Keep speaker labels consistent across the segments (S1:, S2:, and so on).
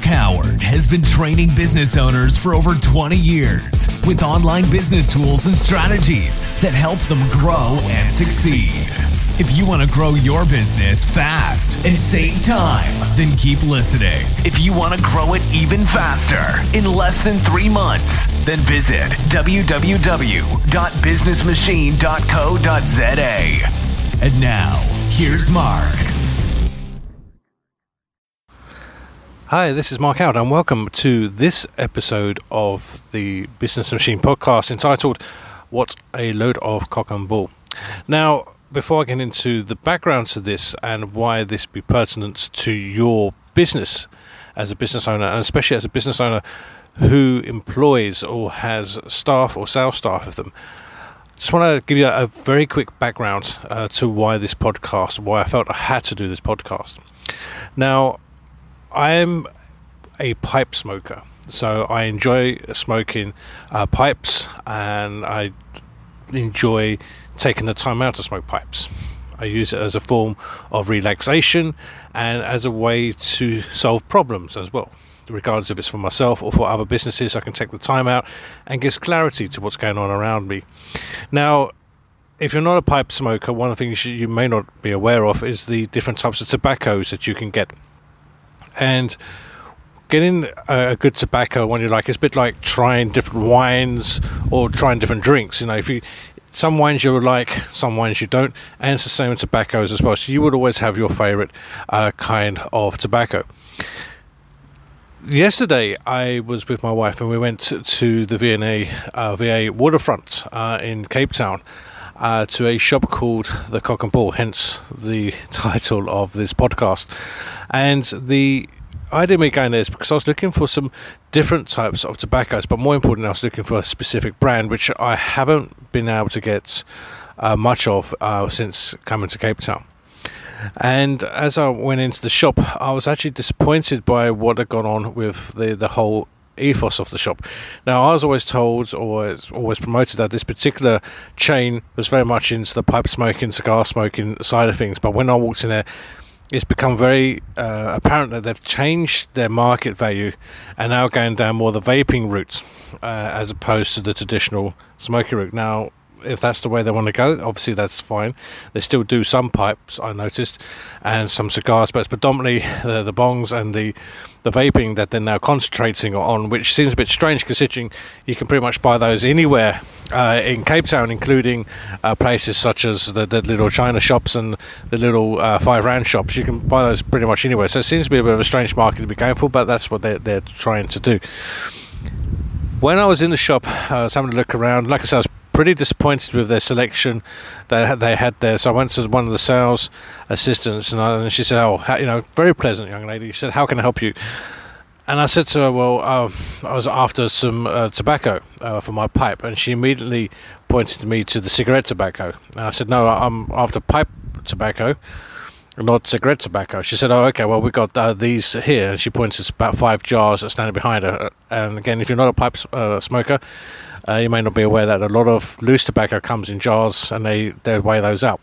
S1: Mark Howard has been training business owners for over 20 years with online business tools and strategies that help them grow and succeed. If you want to grow your business fast and save time, then keep listening. If you want to grow it even faster in less than three months, then visit www.businessmachine.co.za. And now, here's Mark.
S2: Hi, this is Mark Howard, and welcome to this episode of the Business Machine podcast entitled What a Load of Cock and Bull. Now, before I get into the background to this and why this be pertinent to your business as a business owner, and especially as a business owner who employs or has staff or sales staff of them, just want to give you a, very quick background uh, to why this podcast, why I felt I had to do this podcast. Now, I'm a pipe smoker, so I enjoy smoking uh, pipes and I enjoy taking the time out to smoke pipes. I use it as a form of relaxation and as a way to solve problems as well. Regardless if it's for myself or for other businesses, I can take the time out and gives clarity to what's going on around me. Now, if you're not a pipe smoker, one of the things you may not be aware of is the different types of tobaccos that you can get and getting a, good tobacco when you like it's a bit like trying different wines or trying different drinks you know if you some wines you like some wines you don't and it's the same with tobaccos as well. So you would always have your favorite uh, kind of tobacco. Yesterday I was with my wife and we went to the V&A uh, VA waterfront uh, in Cape Town uh, to a shop called the Cock and Bull, hence the title of this podcast. And the idea me going there is because I was looking for some different types of tobaccos, but more importantly, I was looking for a specific brand which I haven't been able to get uh, much of uh, since coming to Cape Town. And as I went into the shop, I was actually disappointed by what had gone on with the, the whole ethos of the shop. Now, I was always told, or it's always promoted, that this particular chain was very much into the pipe smoking, cigar smoking side of things. But when I walked in there, it's become very uh, apparent that they've changed their market value and now going down more the vaping route uh, as opposed to the traditional smoking route. Now, if that's the way they want to go, obviously that's fine. They still do some pipes, I noticed, and some cigars, but it's predominantly the, the bongs and the the vaping that they're now concentrating on, which seems a bit strange considering you can pretty much buy those anywhere uh, in Cape Town, including uh, places such as the, the, little China shops and the little uh, five rand shops. You can buy those pretty much anywhere. So it seems to be a bit of a strange market to be going for, but that's what they're, they're trying to do. When I was in the shop, I was having a look around. Like I said, I was pretty disappointed with their selection that they had there. So I went to one of the sales assistants, and, I, and she said, "Oh, you know, very pleasant young lady." She said, "How can I help you?" And I said to her, "Well, uh, I was after some uh, tobacco uh, for my pipe," and she immediately pointed me to the cigarette tobacco. And I said, "No, I'm after pipe tobacco." Not cigarette tobacco. She said, "Oh, okay. Well, we got uh, these here." And she points to about five jars that standing behind her. And again, if you're not a pipe uh, smoker, uh, you may not be aware that a lot of loose tobacco comes in jars and they, they weigh those out.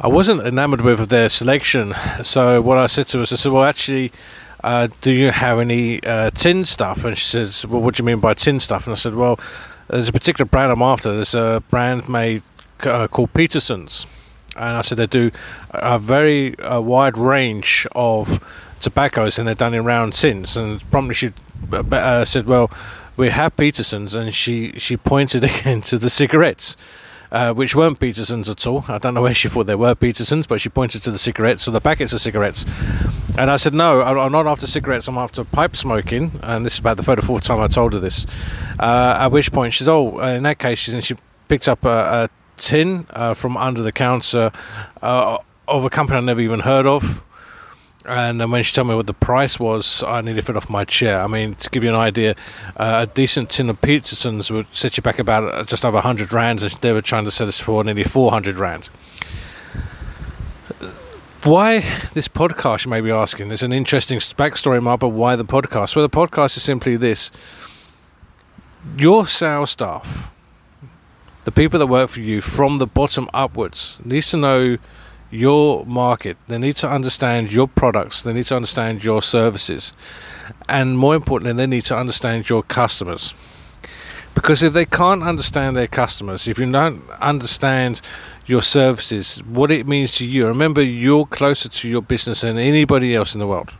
S2: I wasn't enamored with their selection, so what I said to her I said, Well, actually, uh, do you have any uh, tin stuff? And she says, Well, what do you mean by tin stuff? And I said, Well, there's a particular brand I'm after. There's a brand made uh, called Peterson's. And I said, They do a very uh, wide range of tobaccos and they've done in round tins. And promptly she uh, said, Well, we have Peterson's, and she she pointed again to the cigarettes. Uh, which weren't Peterson's at all. I don't know where she thought they were Peterson's, but she pointed to the cigarettes, so the packets of cigarettes. And I said, No, I'm not after cigarettes, I'm after pipe smoking. And this is about the third or fourth time I told her this. Uh, at which point she said, Oh, in that case, she, she picked up a, a tin uh, from under the counter uh, of a company I never even heard of. And then when she told me what the price was, I nearly fell off my chair. I mean, to give you an idea, uh, a decent tin of Peterson's would set you back about uh, just over 100 rand, and they were trying to sell us for nearly 400 rand. Why this podcast, you may be asking? There's an interesting backstory, Mark, but why the podcast? Well, the podcast is simply this your sales staff, the people that work for you from the bottom upwards, needs to know your market. They need to understand your products. They need to understand your services. And more importantly, they need to understand your customers. Because if they can't understand their customers, if you don't understand your services, what it means to you, remember you're closer to your business than anybody else in the world,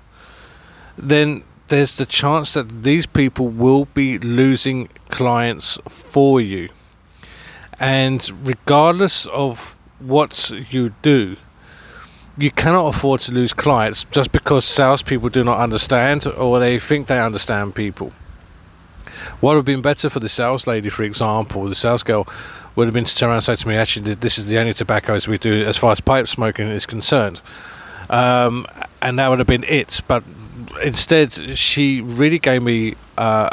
S2: then there's the chance that these people will be losing clients for you. And regardless of what you do, you cannot afford to lose clients just because salespeople do not understand or they think they understand people. What would have been better for the sales lady, for example, the sales girl, would have been to turn around and say to me, actually, this is the only tobaccos we do as far as pipe smoking is concerned. Um, and that would have been it. But instead, she really gave me uh,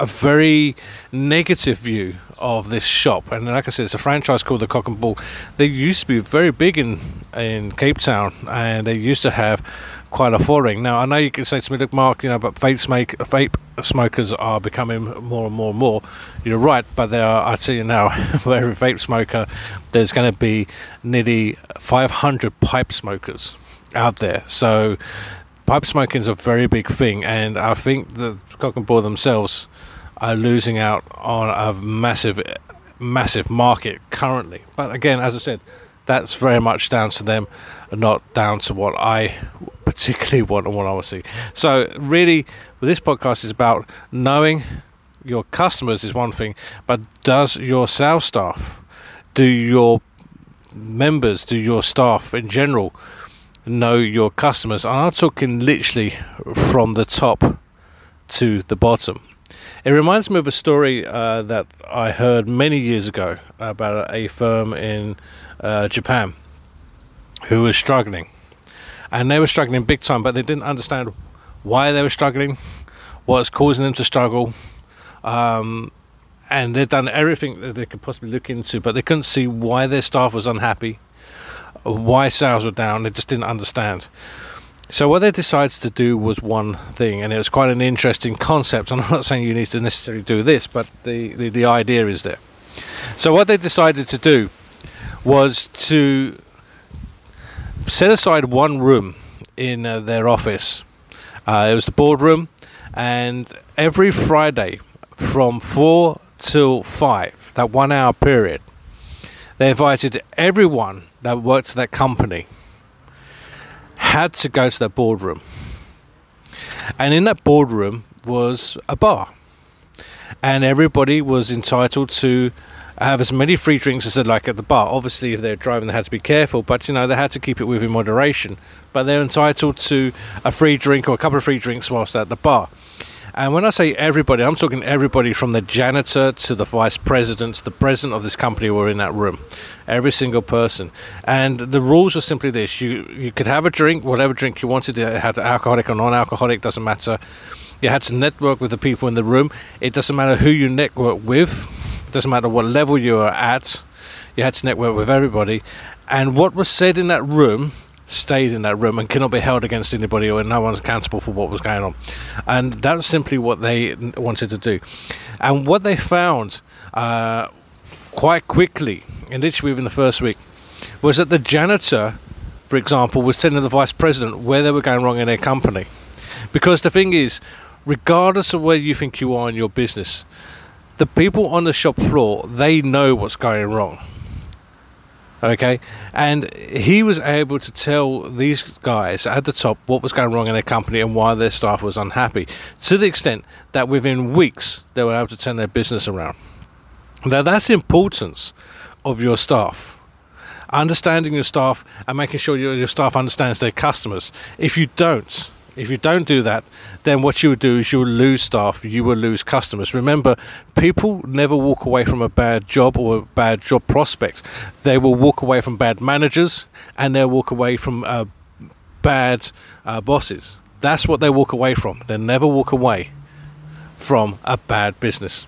S2: a very negative view of this shop. And like I said, it's a franchise called the Cock and Bull. They used to be very big in in Cape Town, and they used to have quite a following. Now, I know you can say to me, look, Mark, you know, but vape, smoke, vape smokers are becoming more and more and more. You're right, but there are, I tell you now, for every vape smoker, there's going to be nearly 500 pipe smokers out there. So, pipe smoking is a very big thing, and I think the Cock and Bull themselves are losing out on a massive, massive market currently. But again, as I said, that's very much down to them, and not down to what I particularly want and what I want to see. So, really, this podcast is about knowing your customers is one thing, but does your sales staff, do your members, do your staff in general know your customers? And I'm talking literally from the top to the bottom. It reminds me of a story uh, that I heard many years ago about a firm in uh, Japan who was struggling. And they were struggling big time, but they didn't understand why they were struggling, what was causing them to struggle. Um, and they'd done everything that they could possibly look into, but they couldn't see why their staff was unhappy, why sales were down. They just didn't understand. So what they decided to do was one thing, and it was quite an interesting concept. I'm not saying you need to necessarily do this, but the, the, the idea is there. So what they decided to do was to set aside one room in uh, their office. Uh, it was the boardroom, and every Friday from four till five, that one hour period, they invited everyone that worked at that company had to go to that boardroom. And in that boardroom was a bar. And everybody was entitled to have as many free drinks as they like at the bar. Obviously, if they're driving, they had to be careful, but you know, they had to keep it within moderation. But they're entitled to a free drink or a couple of free drinks whilst at the bar. And when I say everybody, I'm talking everybody from the janitor to the vice president to the president of this company were in that room. Every single person. And the rules were simply this you, you could have a drink, whatever drink you wanted, it had alcoholic or non alcoholic, doesn't matter. You had to network with the people in the room. It doesn't matter who you network with, it doesn't matter what level you are at. You had to network with everybody. And what was said in that room stayed in that room and cannot be held against anybody or no one's accountable for what was going on. And that's simply what they wanted to do. And what they found uh, quite quickly, and literally within the first week, was that the janitor, for example, was telling the vice president where they were going wrong in their company. Because the thing is, regardless of where you think you are in your business, the people on the shop floor, they know what's going wrong Okay, and he was able to tell these guys at the top what was going wrong in their company and why their staff was unhappy, to the extent that within weeks they were able to turn their business around. Now, that's the importance of your staff. Understanding your staff and making sure your, your staff understands their customers. If you don't, if you don't do that, then what you will do is you will lose staff, you will lose customers. Remember, people never walk away from a bad job or bad job prospect. They will walk away from bad managers and they'll walk away from uh, bad uh, bosses. That's what they walk away from. They never walk away from a bad business.